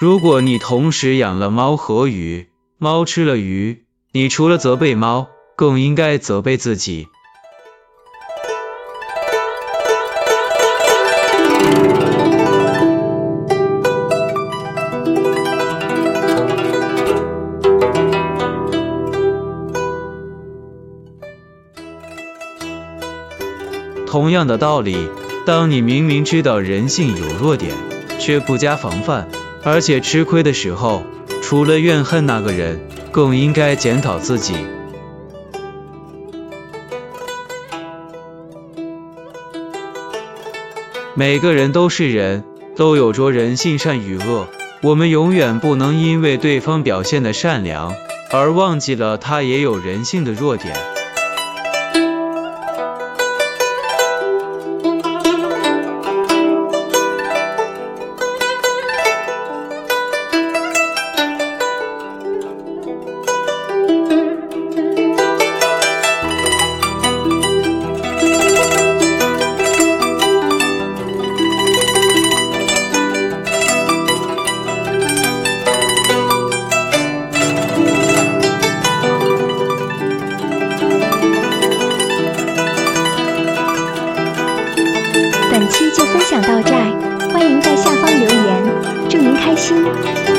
如果你同时养了猫和鱼，猫吃了鱼，你除了责备猫，更应该责备自己。同样的道理，当你明明知道人性有弱点，却不加防范，而且吃亏的时候，除了怨恨那个人，更应该检讨自己。每个人都是人，都有着人性善与恶，我们永远不能因为对方表现的善良，而忘记了他也有人性的弱点。就分享到这儿，欢迎在下方留言，祝您开心。